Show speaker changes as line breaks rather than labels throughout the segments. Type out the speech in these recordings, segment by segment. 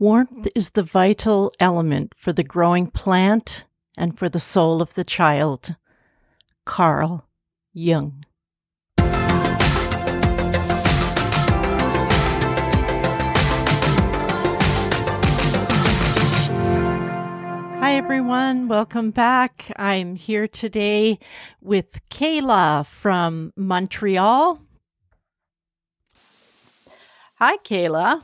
Warmth is the vital element for the growing plant and for the soul of the child. Carl Jung. Hi, everyone. Welcome back. I'm here today with Kayla from Montreal. Hi, Kayla.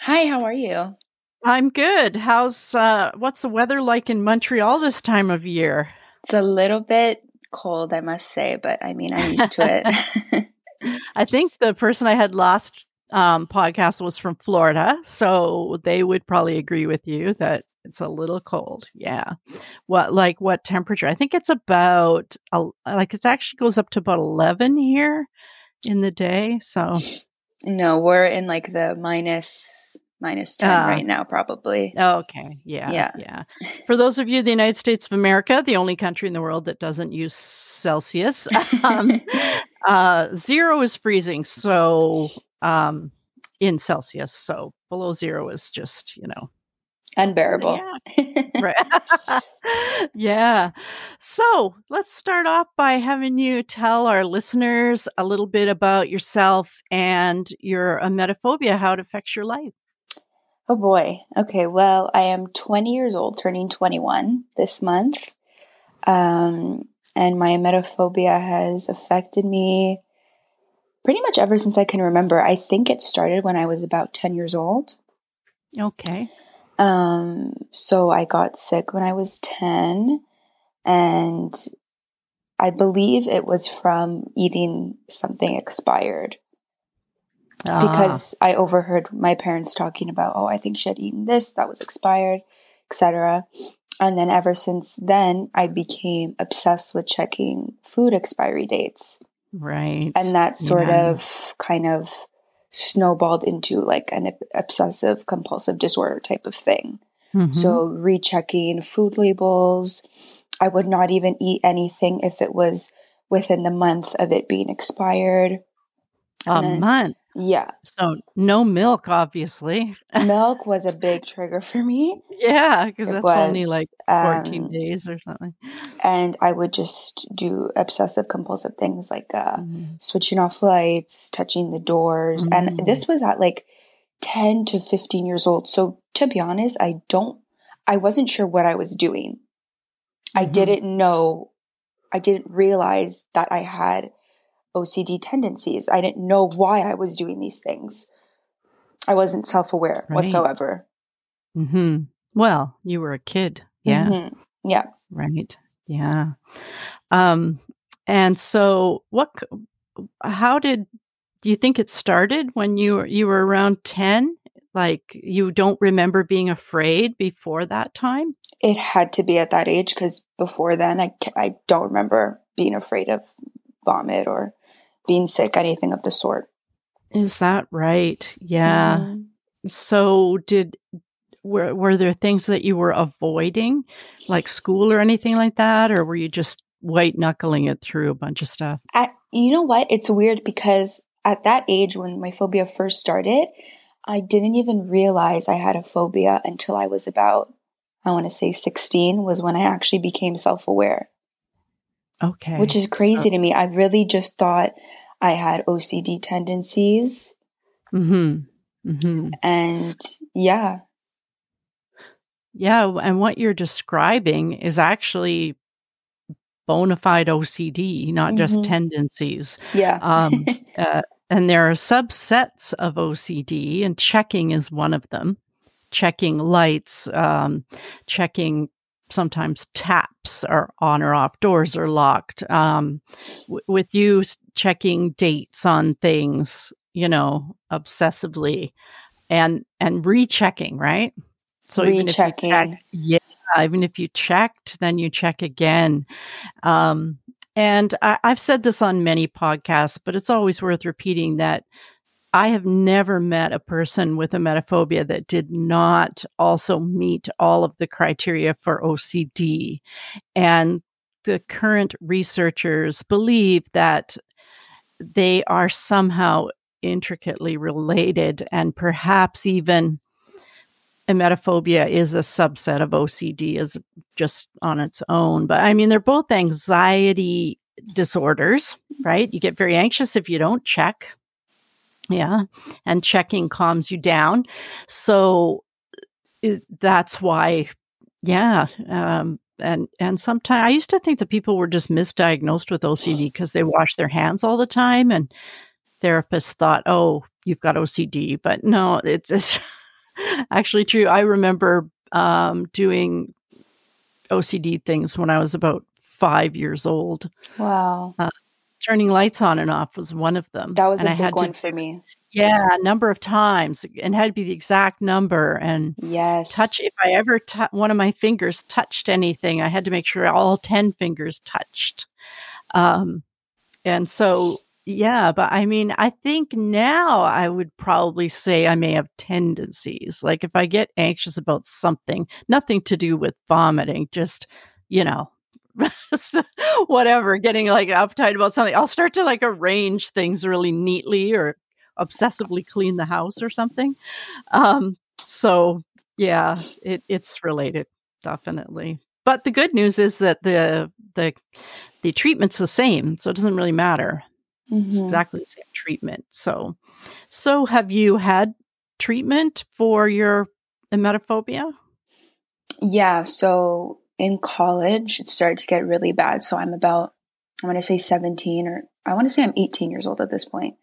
Hi, how are you?
I'm good. How's uh what's the weather like in Montreal this time of year?
It's a little bit cold, I must say, but I mean, I'm used to it.
I think the person I had last um, podcast was from Florida, so they would probably agree with you that it's a little cold. Yeah. What like what temperature? I think it's about uh, like it actually goes up to about 11 here in the day. So
no, we're in like the minus minus 10 uh, right now probably.
Okay. Yeah yeah. yeah. For those of you in the united states of america the only country in the world that doesn't use celsius um, uh, zero is freezing. So um, in celsius so below zero is just you know
unbearable.
Yeah. right. yeah. So let's start off by having you tell our listeners a little bit about yourself and your emetophobia, how it affects your life.
Oh boy. Okay. Well, I am 20 years old, turning 21 this month. Um, and my emetophobia has affected me pretty much ever since I can remember. I think it started when I was about 10 years old.
Okay.
Um, so I got sick when I was 10, and I believe it was from eating something expired. Ah. Because I overheard my parents talking about, oh, I think she had eaten this that was expired, etc. And then ever since then, I became obsessed with checking food expiry dates.
Right.
And that sort yeah. of kind of snowballed into like an obsessive compulsive disorder type of thing. Mm-hmm. So rechecking food labels. I would not even eat anything if it was within the month of it being expired.
A then, month.
Yeah.
So no milk, obviously.
milk was a big trigger for me.
Yeah, because that's was, only like 14 um, days or something.
And I would just do obsessive compulsive things like uh, mm-hmm. switching off lights, touching the doors. Mm-hmm. And this was at like 10 to 15 years old. So to be honest, I don't, I wasn't sure what I was doing. Mm-hmm. I didn't know, I didn't realize that I had OCD tendencies. I didn't know why I was doing these things. I wasn't self aware right. whatsoever.
Hmm. Well, you were a kid. Yeah.
Mm-hmm. Yeah.
Right. Yeah. Um. And so, what? How did do you think it started when you were you were around ten? Like you don't remember being afraid before that time?
It had to be at that age because before then, I I don't remember being afraid of vomit or being sick, anything of the sort.
Is that right? Yeah. Mm-hmm. So did were were there things that you were avoiding like school or anything like that or were you just white knuckling it through a bunch of stuff?
I, you know what? It's weird because at that age when my phobia first started, I didn't even realize I had a phobia until I was about I want to say 16 was when I actually became self-aware.
Okay.
Which is crazy so- to me. I really just thought I had OCD tendencies.
hmm hmm
And yeah.
Yeah. And what you're describing is actually bona fide OCD, not mm-hmm. just tendencies.
Yeah.
um, uh, and there are subsets of OCD, and checking is one of them. Checking lights, um, checking sometimes taps are on or off, doors are locked. Um, w- with you checking dates on things, you know, obsessively, and and rechecking, right?
So rechecking, check,
yeah. Even if you checked, then you check again. Um, and I, I've said this on many podcasts, but it's always worth repeating that I have never met a person with a emetophobia that did not also meet all of the criteria for OCD. And the current researchers believe that they are somehow intricately related and perhaps even emetophobia is a subset of OCD is just on its own. But I mean, they're both anxiety disorders, right? You get very anxious if you don't check. Yeah. And checking calms you down. So it, that's why, yeah. Um, and and sometimes I used to think that people were just misdiagnosed with OCD because they wash their hands all the time, and therapists thought, "Oh, you've got OCD," but no, it's, it's actually true. I remember um, doing OCD things when I was about five years old.
Wow. Uh,
turning lights on and off was one of them.
That was and a I big one to, for me.
Yeah, a number of times, and had to be the exact number. And
yes,
touch. If I ever t- one of my fingers touched anything, I had to make sure all ten fingers touched. Um, and so yeah, but I mean, I think now I would probably say I may have tendencies. Like if I get anxious about something, nothing to do with vomiting, just, you know, whatever, getting like uptight about something, I'll start to like arrange things really neatly or obsessively clean the house or something. Um, so yeah, it, it's related, definitely. But the good news is that the the the treatment's the same, so it doesn't really matter. Mm-hmm. It's exactly the same treatment. So, so have you had treatment for your emetophobia?
Yeah. So in college, it started to get really bad. So I'm about, I want to say 17 or I want to say I'm 18 years old at this point.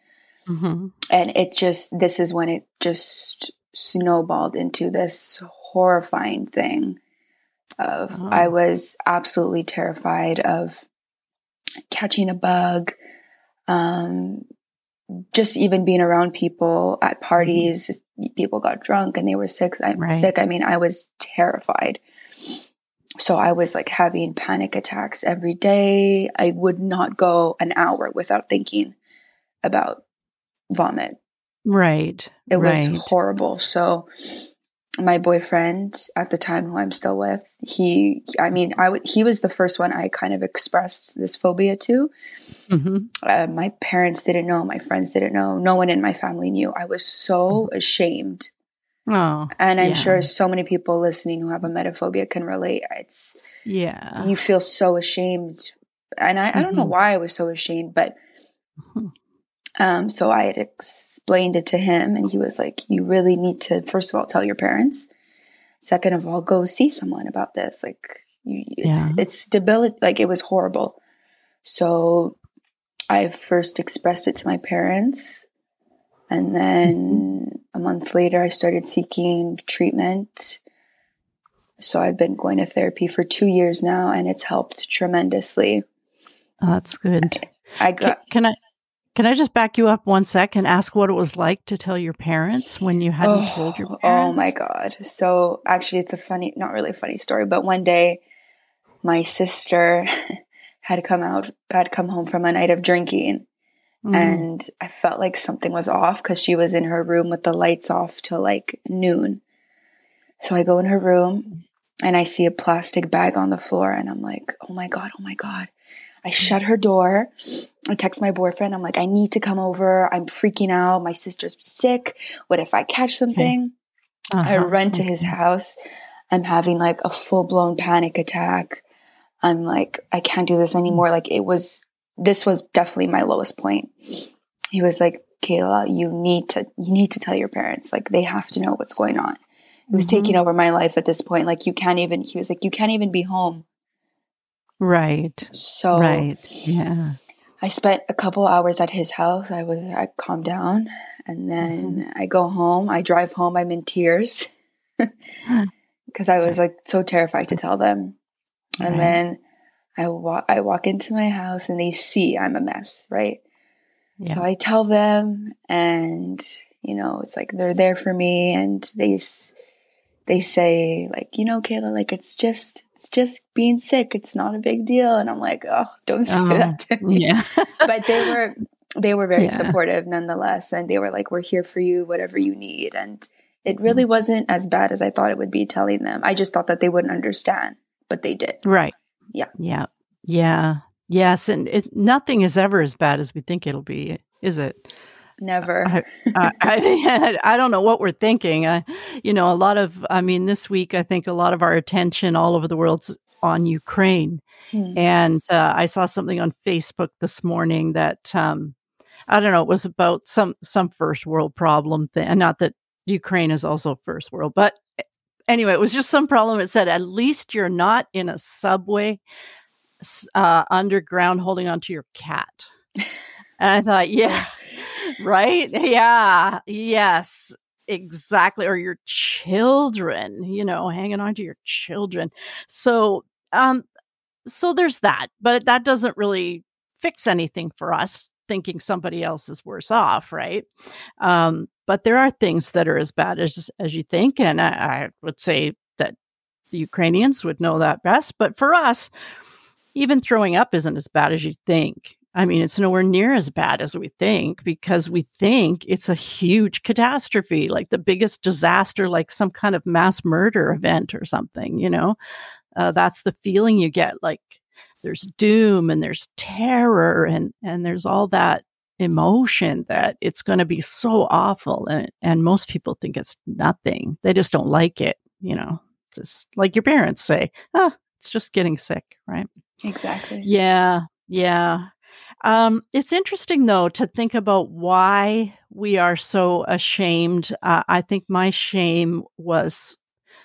Mm-hmm. And it just, this is when it just snowballed into this horrifying thing of oh. I was absolutely terrified of catching a bug, um, just even being around people at mm-hmm. parties, people got drunk and they were sick. I'm right. sick. I mean, I was terrified. So I was like having panic attacks every day. I would not go an hour without thinking about vomit.
Right.
It
right.
was horrible. So my boyfriend at the time who I'm still with, he, I mean, I w- he was the first one I kind of expressed this phobia to. Mm-hmm. Uh, my parents didn't know, my friends didn't know, no one in my family knew. I was so mm-hmm. ashamed.
Oh,
and I'm yeah. sure so many people listening who have emetophobia can relate. It's
yeah,
you feel so ashamed, and I, mm-hmm. I don't know mm-hmm. why I was so ashamed, but mm-hmm. Um, so I had explained it to him, and he was like, You really need to, first of all, tell your parents. Second of all, go see someone about this. Like, you, it's, yeah. it's stability. Like, it was horrible. So I first expressed it to my parents. And then a month later, I started seeking treatment. So I've been going to therapy for two years now, and it's helped tremendously.
Oh, that's good.
I got.
Can, can I can I just back you up one sec and ask what it was like to tell your parents when you hadn't oh, told your oh parents?
Oh my God. So actually, it's a funny, not really a funny story, but one day my sister had come out, had come home from a night of drinking. Mm. And I felt like something was off because she was in her room with the lights off till like noon. So I go in her room and I see a plastic bag on the floor and I'm like, oh my God, oh my God. I shut her door. I text my boyfriend. I'm like, I need to come over. I'm freaking out. My sister's sick. What if I catch something? Okay. Uh-huh. I run to his house. I'm having like a full blown panic attack. I'm like, I can't do this anymore. Like it was, this was definitely my lowest point. He was like, Kayla, you need to, you need to tell your parents. Like they have to know what's going on. It was mm-hmm. taking over my life at this point. Like you can't even, he was like, you can't even be home
Right.
So
Right. Yeah.
I spent a couple hours at his house. I was I calmed down and then mm-hmm. I go home. I drive home. I'm in tears because I was like so terrified to tell them. Right. And then I walk I walk into my house and they see I'm a mess, right? Yeah. So I tell them and you know, it's like they're there for me and they they say like, you know, Kayla, like it's just it's just being sick. It's not a big deal. And I'm like, oh, don't say uh, that to me. Yeah. but they were they were very yeah. supportive nonetheless. And they were like, We're here for you, whatever you need. And it really mm-hmm. wasn't as bad as I thought it would be telling them. I just thought that they wouldn't understand, but they did.
Right.
Yeah.
Yeah. Yeah. Yes. And it, nothing is ever as bad as we think it'll be, is it?
Never.
I, I, I, I, don't know what we're thinking. I, you know, a lot of, I mean, this week, I think a lot of our attention all over the world's on Ukraine. Hmm. And uh, I saw something on Facebook this morning that, um, I don't know, it was about some, some first world problem thing. And not that Ukraine is also first world, but eh, anyway, it was just some problem. It said, at least you're not in a subway uh, underground holding onto your cat. And I thought, yeah, right? Yeah, yes, exactly. Or your children, you know, hanging on to your children. So, um, so there's that, but that doesn't really fix anything for us thinking somebody else is worse off, right? Um, but there are things that are as bad as as you think, and I, I would say that the Ukrainians would know that best. But for us, even throwing up isn't as bad as you think. I mean, it's nowhere near as bad as we think because we think it's a huge catastrophe, like the biggest disaster, like some kind of mass murder event or something, you know? Uh, that's the feeling you get. Like there's doom and there's terror and, and there's all that emotion that it's going to be so awful. And, and most people think it's nothing. They just don't like it, you know? Just like your parents say, oh, it's just getting sick, right?
Exactly.
Yeah. Yeah. Um, it's interesting, though, to think about why we are so ashamed. Uh, I think my shame was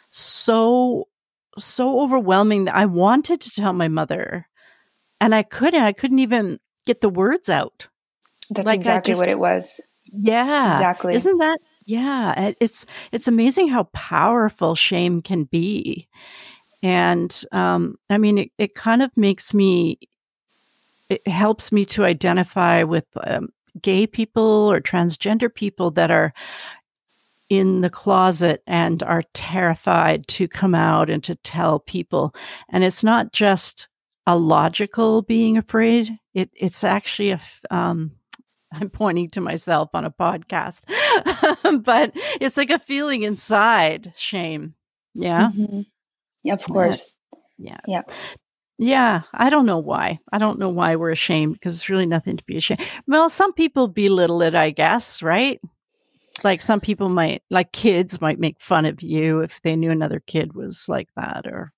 so, so overwhelming that I wanted to tell my mother, and I couldn't. I couldn't even get the words out.
That's like exactly just, what it was.
Yeah,
exactly.
Isn't that? Yeah, it's it's amazing how powerful shame can be, and um, I mean, it, it kind of makes me it helps me to identify with um, gay people or transgender people that are in the closet and are terrified to come out and to tell people. And it's not just a logical being afraid. It, it's actually a, um, I'm pointing to myself on a podcast, but it's like a feeling inside shame. Yeah.
Mm-hmm. Yeah, of course.
Yeah.
Yeah.
Yeah, I don't know why. I don't know why we're ashamed because it's really nothing to be ashamed. Well, some people belittle it, I guess, right? Like some people might, like kids might make fun of you if they knew another kid was like that, or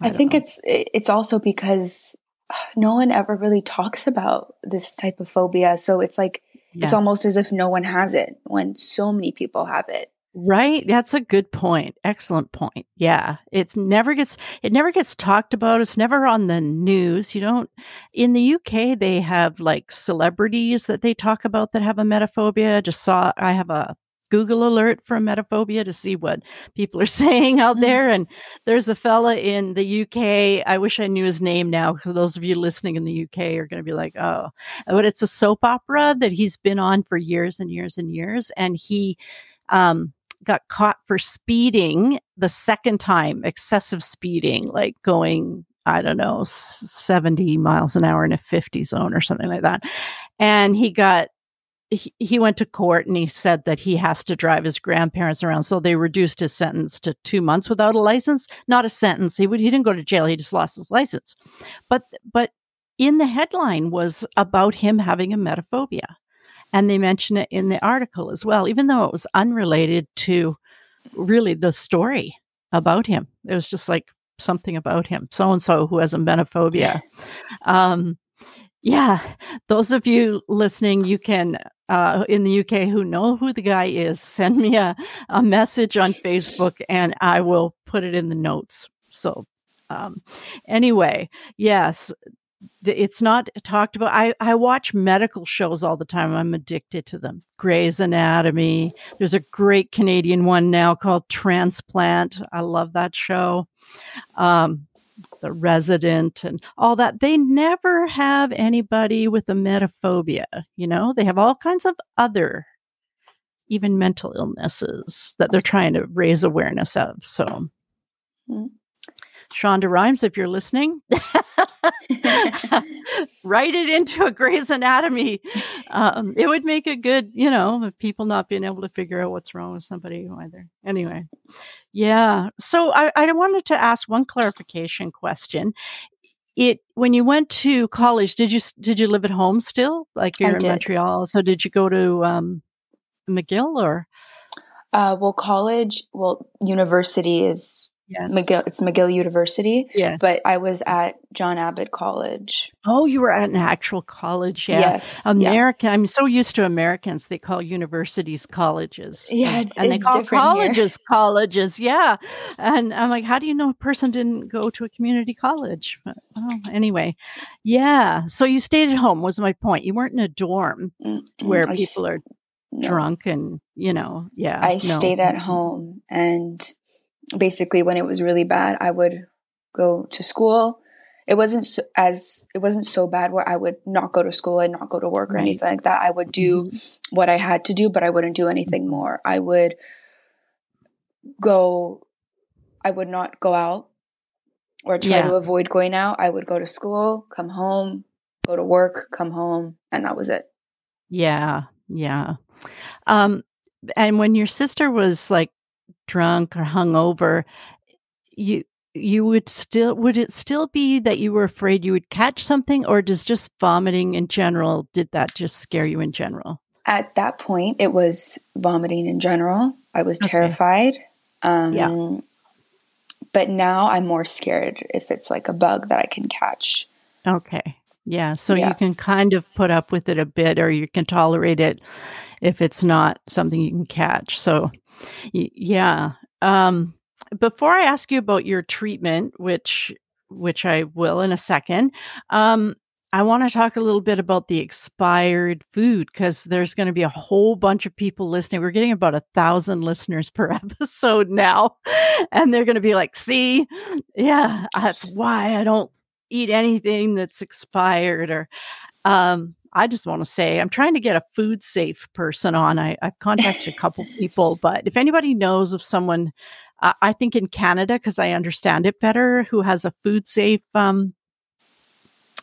I, I think know. it's it's also because no one ever really talks about this type of phobia, so it's like it's almost as if no one has it when so many people have it.
Right? That's a good point. Excellent point. Yeah. It's never gets it never gets talked about. It's never on the news. You don't in the UK they have like celebrities that they talk about that have emetophobia. Just saw I have a Google alert for emetophobia to see what people are saying out mm-hmm. there. And there's a fella in the UK. I wish I knew his name now because those of you listening in the UK are going to be like, oh, but it's a soap opera that he's been on for years and years and years. And he, um, got caught for speeding the second time, excessive speeding, like going, I don't know, 70 miles an hour in a 50 zone or something like that. And he got he, he went to court and he said that he has to drive his grandparents around. So they reduced his sentence to two months without a license. Not a sentence. He would he didn't go to jail. He just lost his license. But but in the headline was about him having a emetophobia. And they mention it in the article as well, even though it was unrelated to really the story about him. It was just like something about him, so and so who has a emetophobia. um, yeah, those of you listening, you can uh, in the UK who know who the guy is, send me a, a message on Facebook and I will put it in the notes. So, um, anyway, yes, it's not talked about. I, I watch medical shows all the time. I'm addicted to them. Grey's Anatomy. There's a great Canadian one now called Transplant. I love that show. Um, the Resident and all that. They never have anybody with emetophobia. You know, they have all kinds of other, even mental illnesses that they're trying to raise awareness of. So. Mm. Shonda Rhimes, if you're listening, write it into a Grey's Anatomy. Um, it would make a good, you know, people not being able to figure out what's wrong with somebody either. Anyway, yeah. So I, I wanted to ask one clarification question. it when you went to college, did you did you live at home still? Like you're
I
in
did.
Montreal, so did you go to um, McGill or?
Uh, well, college, well, university is
Yeah.
McGill. It's McGill University,
Yes.
but I was at John Abbott College.
oh, you were at an actual college. Yeah.
Yes, yeah.
American. I'm so used to Americans. They call universities colleges.
Yeah,
and,
it's-
they call
different here.
colleges colleges. Yeah, and I'm like, how do you know a person didn't go to a community college? But, oh, anyway, yeah. So you stayed at home. Was my point? You weren't in a dorm
Mm-mm.
where
I s-
people are
no.
drunk and you know, yeah.
I
no.
stayed at home, and basically, when it was really bad, I would go to school. It wasn't so, as it wasn't so bad where I would not go to school and not go to work or
Right.
anything like that. I would do
Mhm.
what I had to do, but I wouldn't do anything more. I would go. I would not go out or try
Yeah.
to avoid going out. I would go to school, come home, go to work, come home, and that was it.
Yeah, yeah. Um, and when your sister was like drunk or hungover, you you would still would it still be that you were afraid you would catch something, or does just vomiting in general did that just scare you in general?
At that point, it was vomiting in general. I was
Okay.
terrified. Um,
Yeah.
But now I'm more scared if it's like a bug that I can catch.
Okay. Yeah. So
Yeah.
you can kind of put up with it a bit or you can tolerate it if it's not something you can catch. So, y- yeah. Um, before I ask you about your treatment, which which I will in a second, um, I want to talk a little bit about the expired food because there's going to be a whole bunch of people listening. We're getting about a thousand listeners per episode now, and they're going to be like, "See, yeah, that's why I don't eat anything that's expired." Or, um, I just want to say, I'm trying to get a food safe person on. I, I've contacted a couple people, but if anybody knows of someone, uh, I think in Canada because I understand it better, who has a food safe um,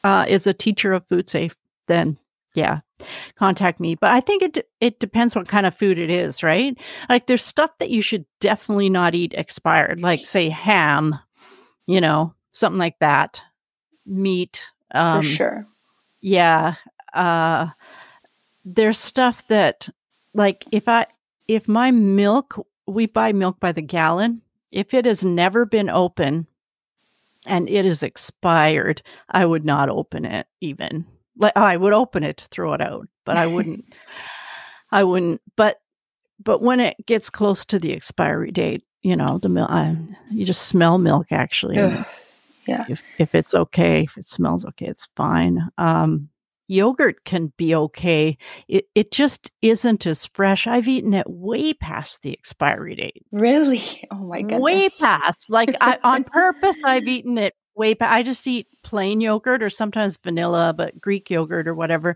uh, is a teacher of food safe, then yeah, contact me. But I think it it depends what kind of food it is, right? Like there's stuff that you should definitely not eat expired, like say ham, you know, something like that, meat. Um,
for sure.
yeah. Uh, there's stuff that, like, if I if my milk, we buy milk by the gallon. If it has never been open and it is expired, I would not open it even. Like I would open it to throw it out, but I wouldn't. I wouldn't. But but when it gets close to the expiry date, you know, the milk, I, you just smell milk actually.
Yeah.
if if it's okay, if it smells okay, it's fine. Um, yogurt can be okay. It it just isn't as fresh. I've eaten it way past the expiry date.
Really? Oh my goodness.
Way past. Like I, on purpose, I've eaten it way past. I just eat plain yogurt or sometimes vanilla, but Greek yogurt or whatever.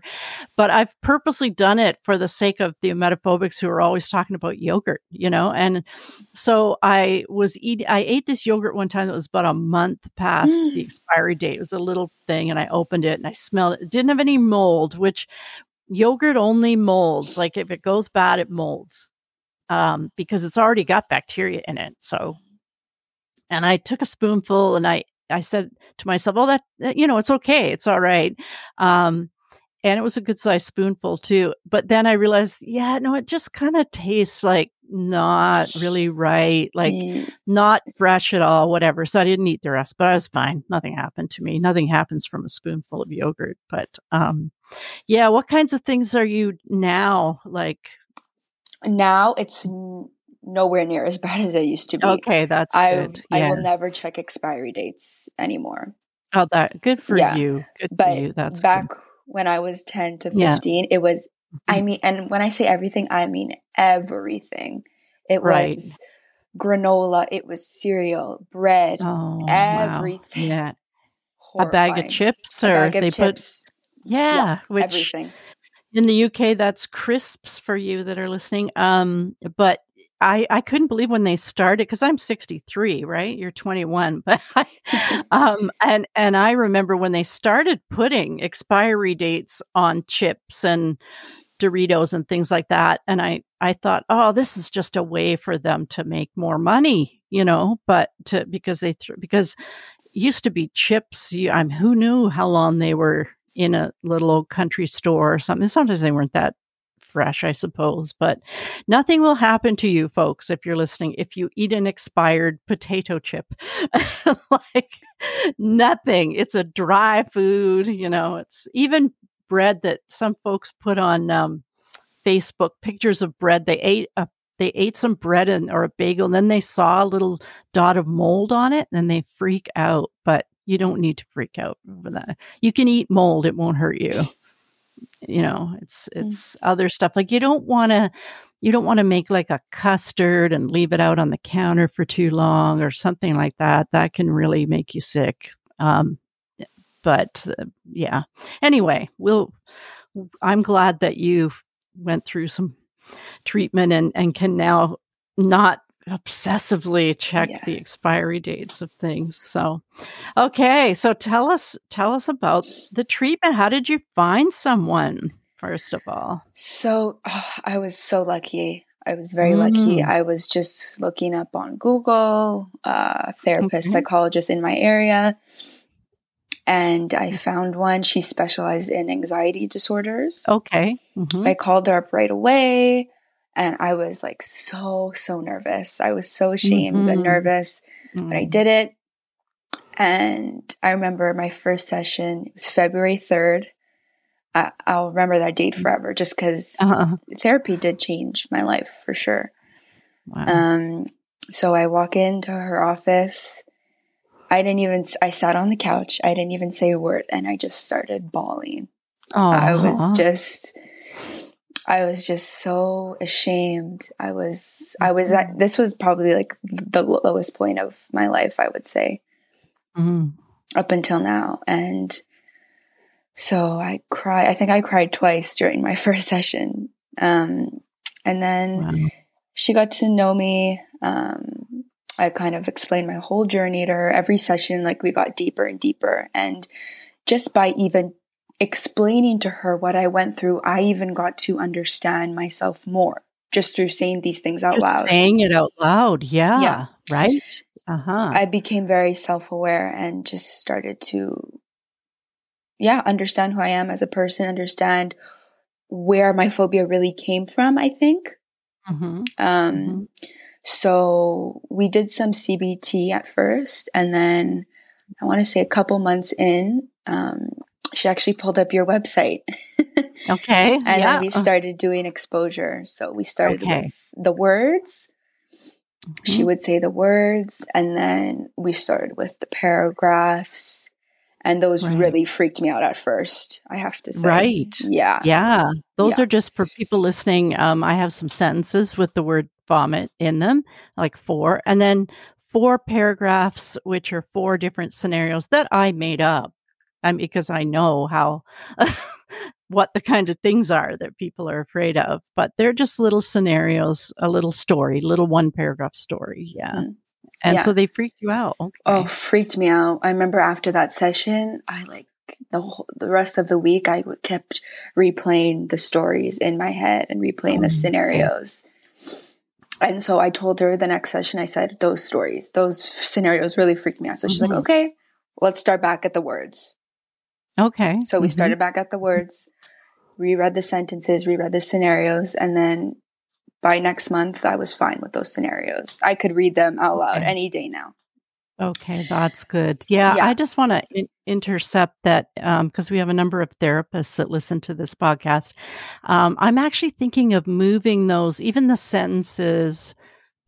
But I've purposely done it for the sake of the emetophobics who are always talking about yogurt, you know. And so I was eating. I ate this yogurt one time that was about a month past
Mm.
the expiry date. It was a little thing, and I opened it and I smelled it. It didn't have any mold, which yogurt only molds. Like if it goes bad, it molds um, because it's already got bacteria in it. So, and I took a spoonful and I I said to myself, "Oh, that, you know, it's okay, it's all right." Um, and it was a good sized spoonful too. But then I realized, yeah, no, it just kind of tastes like not really right, like
Mm,
not fresh at all, whatever. So I didn't eat the rest, but I was fine. Nothing happened to me. Nothing happens from a spoonful of yogurt. But um, yeah, what kinds of things are you now like?
now it's nowhere near as bad as it used to be.
Okay, that's
I
good.
I will never check expiry dates anymore.
Oh, that good for
Yeah,
you. Good for
But
you. That's
back
good.
when I was 10 to
Yeah.
15, it was I
Mhm.
mean and when I say everything, I mean everything. It
Right.
was granola, it was cereal, bread,
Oh, wow.
everything.
Yeah, a bag of
horrifying.
chips,
A
or
bag of
they
chips,
put yeah, which
everything.
in the UK that's crisps for you that are listening. Um, but I I couldn't believe when they started because I'm 63, right? You're 21, but I, um, and and I remember when they started putting expiry dates on chips and Doritos and things like that, and I I thought, oh, this is just a way for them to make more money, you know, but to because they th- because used to be chips. You, I'm who knew how long they were in a little old country store or something. Sometimes they weren't that fresh, I suppose, but nothing will happen to you folks if you're listening if you eat an expired potato chip. like nothing. It's a dry food, you know, it's even bread that some folks put on um, Facebook pictures of bread. They ate a they ate some bread and or a bagel and then they saw a little dot of mold on it and they freak out. But you don't need to freak out over that. You can eat mold, it won't hurt you. You know, it's mm. it's mm. other stuff. Like you don't want to you don't want to make like a custard and leave it out on the counter for too long or something like that. That can really make you sick. Um, but uh, yeah. Anyway, we'll. I'm glad that you went through some treatment and and can now not obsessively check yeah. the expiry dates of things. So, okay, so tell us tell us about the treatment. How did you find someone first of all?
So, oh, I was so lucky. I was very mm. lucky. I was just looking up on Google, uh, therapist, okay. psychologist in my area. And I found one. She specialized in anxiety disorders.
Okay. Mm-hmm.
I called her up right away. And I was like so, so nervous. I was so ashamed mm-hmm. and nervous, mm-hmm. but I mm. did it. And I remember my first session, it was February 3rd. I, will remember that date mm. forever just because uh-huh. therapy did change my life for sure. Wow. Um, so I walk into her office. I didn't even, I sat on the couch. I didn't even say a word and I just started bawling. Aww. I was just, I was just so ashamed. I was, I was at, mm-hmm. this was probably like the lowest point of my life, I would say, mm-hmm. up until now. And so I cried, I think I cried twice during my first session. Um, and then wow. she got to know me. Um, I kind of explained my whole journey to her. Every session, like we got deeper and deeper. And just by even explaining to her what I went through, I even got to understand myself more just through saying these things out
just
loud.
Saying it out loud. Yeah. Yeah. Right.
Uh huh. I became very self aware and just started to, yeah, understand who I am as a person, understand where my phobia really came from, I think. Mm-hmm. Um, mm-hmm. So we did some CBT at first, and then I want to say a couple months in, um, she actually pulled up your website.
okay.
and yeah. then we started doing exposure. So we started okay. with the words. Mm-hmm. She would say the words, and then we started with the paragraphs. And those right. really freaked me out at first, I have to say.
Right.
Yeah.
Yeah. Those yeah. are just for people listening. Um, I have some sentences with the word vomit in them, like four, and then four paragraphs, which are four different scenarios that I made up um, because I know how what the kinds of things are that people are afraid of. But they're just little scenarios, a little story, little one paragraph story. Yeah. Mm. And yeah. so they freaked you out.
Okay. Oh, freaked me out. I remember after that session, I like the whole, the rest of the week I kept replaying the stories in my head and replaying oh, the scenarios. And so I told her the next session, I said, those stories, those scenarios really freaked me out. So she's mm-hmm. like, okay, let's start back at the words.
Okay.
So we mm-hmm. started back at the words, reread the sentences, reread the scenarios, and then by next month, I was fine with those scenarios. I could read them out loud okay. any day now.
Okay, that's good. Yeah, yeah. I just want to in- intercept that because um, we have a number of therapists that listen to this podcast. Um, I'm actually thinking of moving those, even the sentences,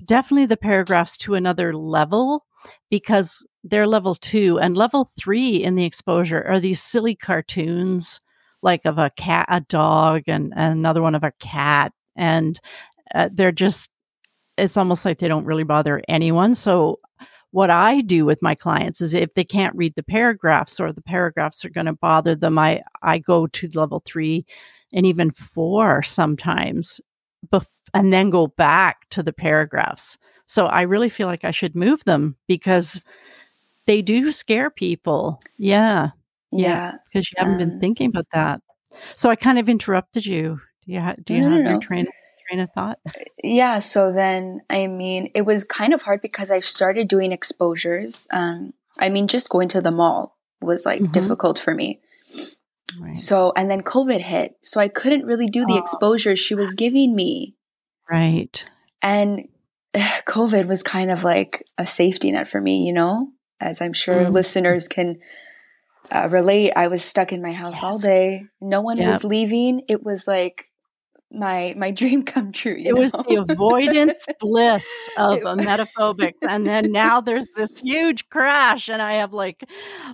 definitely the paragraphs to another level because they're level two and level three in the exposure are these silly cartoons like of a cat, a dog, and, and another one of a cat. And uh, they're just, it's almost like they don't really bother anyone. So, what I do with my clients is if they can't read the paragraphs or the paragraphs are going to bother them, I, I go to level three and even four sometimes, bef- and then go back to the paragraphs. So I really feel like I should move them because they do scare people. Yeah.
Yeah.
Because you haven't um, been thinking about that. So I kind of interrupted you. Do you, ha- do you no, have no, your train, train of thought?
Yeah. So then, I mean, it was kind of hard because I started doing exposures. Um, I mean, just going to the mall was like
Mhm.
difficult for me.
Right.
So, and then COVID hit. So I couldn't really do the
Oh.
exposure she was giving me.
Right.
And COVID was kind of like a safety net for me, you know, as I'm sure
Mhm.
listeners can uh, relate. I was stuck in my house all day. No one
Yep.
was leaving. It was like my my dream come true.
It was the avoidance bliss of
It-
emetophobics. And then now there's this huge crash, and I have like,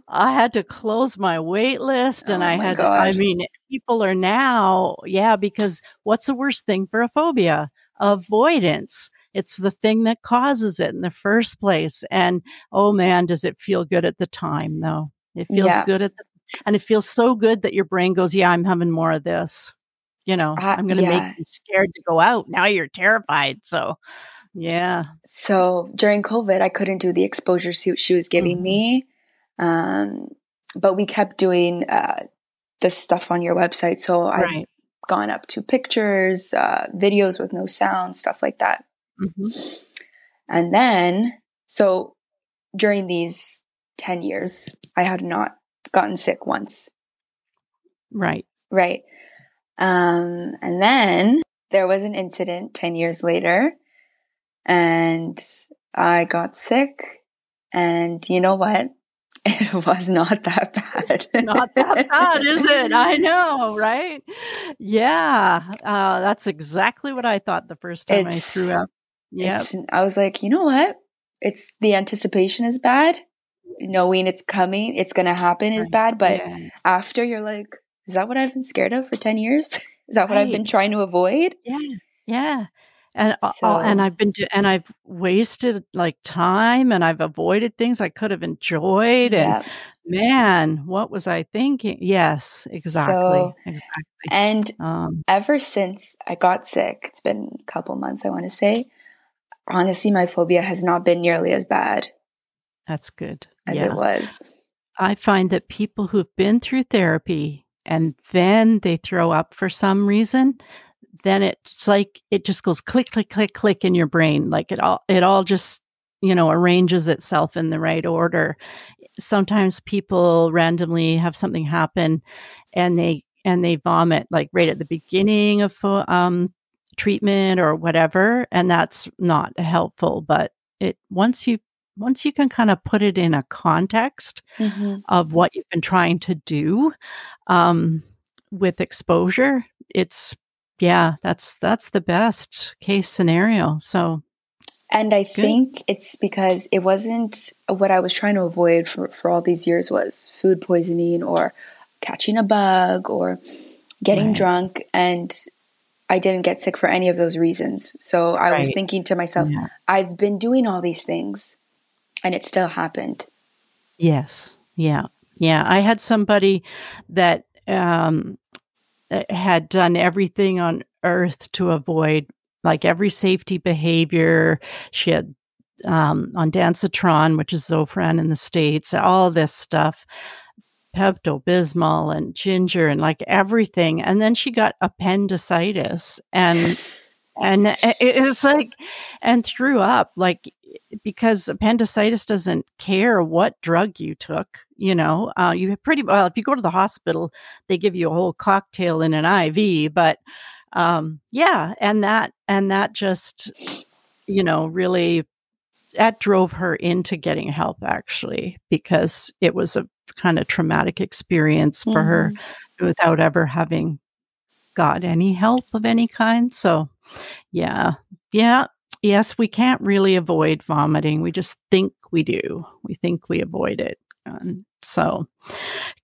I had to close my wait list, and
Oh
I had, to, I mean, people are now, yeah, because what's the worst thing for a phobia? Avoidance. It's the thing that causes it in the first place. And oh man, does it feel good at the time, though? It feels
Yeah.
good at the, and it feels so good that your brain goes, yeah, I'm having more of this. You know,
I-
I'm going to
yeah.
make you scared to go out. Now you're terrified. So, yeah.
So during COVID, I couldn't do the exposure suit she was giving
Mhm.
me. Um, but we kept doing uh, the stuff on your website. So I've gone up to pictures, uh, videos with no sound, stuff like that.
Hmm
And then, so during these 10 years, I had not gotten sick once,
Right.
right? Um, and then there was an incident 10 years later, and I got sick. And you know what? It was not that bad.
Not that bad, is it? I know, right? Yeah. Uh, that's exactly what I thought the first time
It's-
I threw up. Yeah.
It's, I was like, you know what? It's the anticipation is bad. Knowing it's coming, it's going to happen is bad. But
yeah.
after you're like, is that what I've been scared of for 10 years? is that what I've been trying to avoid?
Yeah. Yeah. And uh,
So-
uh, and I've been do- and I've wasted like time and I've avoided things I could have enjoyed and
Yeah.
man, what was I thinking? Yes, exactly.
So-
exactly.
And
Um
ever since I got sick, it's been a couple months, I want to say, honestly, my phobia has not been nearly as bad
that's good.
as
yeah.
it was.
I find that people who've been through therapy and then they throw up for some reason, then it's like it just goes click, click, click, click in your brain. Like it all, it all just, you know, arranges itself in the right order. Sometimes people randomly have something happen and they, and they vomit like right at the beginning of um, treatment or whatever. And that's not helpful, but it, once you, once you can kind of put it in a context,
Mhm.
of what you've been trying to do um, with exposure it's yeah that's that's the best case scenario so
And I think it's because it wasn't what I was trying to avoid for, for all these years was food poisoning or catching a bug or getting
Right.
drunk. And I didn't get sick for any of those reasons. So I was thinking to myself,
yeah.
I've been doing all these things and it still happened.
yes yeah yeah i had somebody that um had done everything on earth to avoid like every safety behavior she had um, ondansetron, which is Zofran in the States, all this stuff, Pepto Bismol and ginger and like everything. And then she got appendicitis and and it- it's like and threw up like because appendicitis doesn't care what drug you took you know uh, you pretty well if you go to the hospital they give you a whole cocktail in an iv but um yeah and that and that just you know really that drove her into getting help actually because it was a kind of traumatic experience for her without ever having got any help of any kind. So, yeah, yeah, yes, we can't really avoid vomiting. We just think we do. We think we avoid it. Um, so,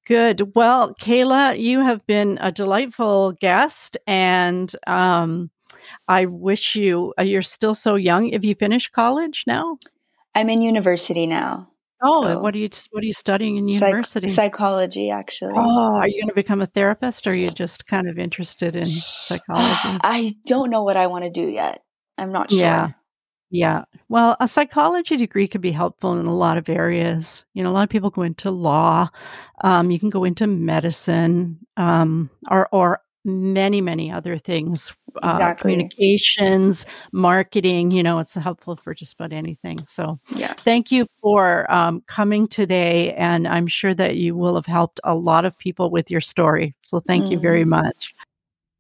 good. Well, Kayla, you have been a delightful guest, and um, I wish you. Uh, you're still so young. Have you finished college now?
I'm in university now.
Oh,
So-
what are you what are you studying in
Psych-
university?
psychology, actually.
oh, are you going to become a therapist or are you just kind of interested in psychology?
I don't know what I want to do yet. I'm not sure.
Yeah. Yeah. Well, a psychology degree could be helpful in a lot of areas. You know, a lot of people go into law. Um, you can go into medicine, um, or or many, many other things. Uh, exactly. Uh, communications, marketing, you know, it's helpful for just about anything. So, yeah. thank you for um, coming today. And I'm sure that you will have helped a lot of people with your story. So, thank mm. you very mm-hmm. much.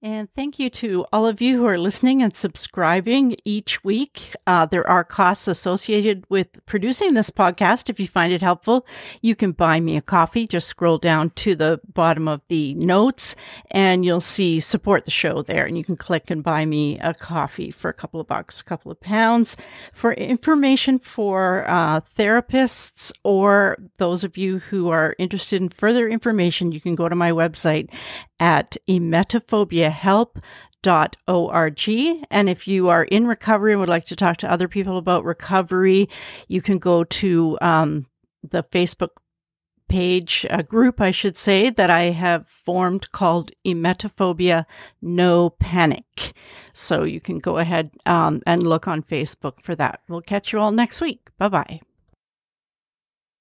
And thank you to all of you who are listening and subscribing each week. Uh, there are costs associated with producing this podcast. If you find it helpful, you can buy me a coffee. Just scroll down to the bottom of the notes and you'll see support the show there. And you can click and buy me a coffee for a couple of bucks, a couple of pounds. For information for uh, therapists or those of you who are interested in further information, you can go to my website at emetophobiahelp.org. And if you are in recovery and would like to talk to other people about recovery, you can go to um, the Facebook page, a group, I should say, that I have formed called Emetophobia No Panic. So you can go ahead um, and look on Facebook for that. We'll catch you all next week. Bye bye.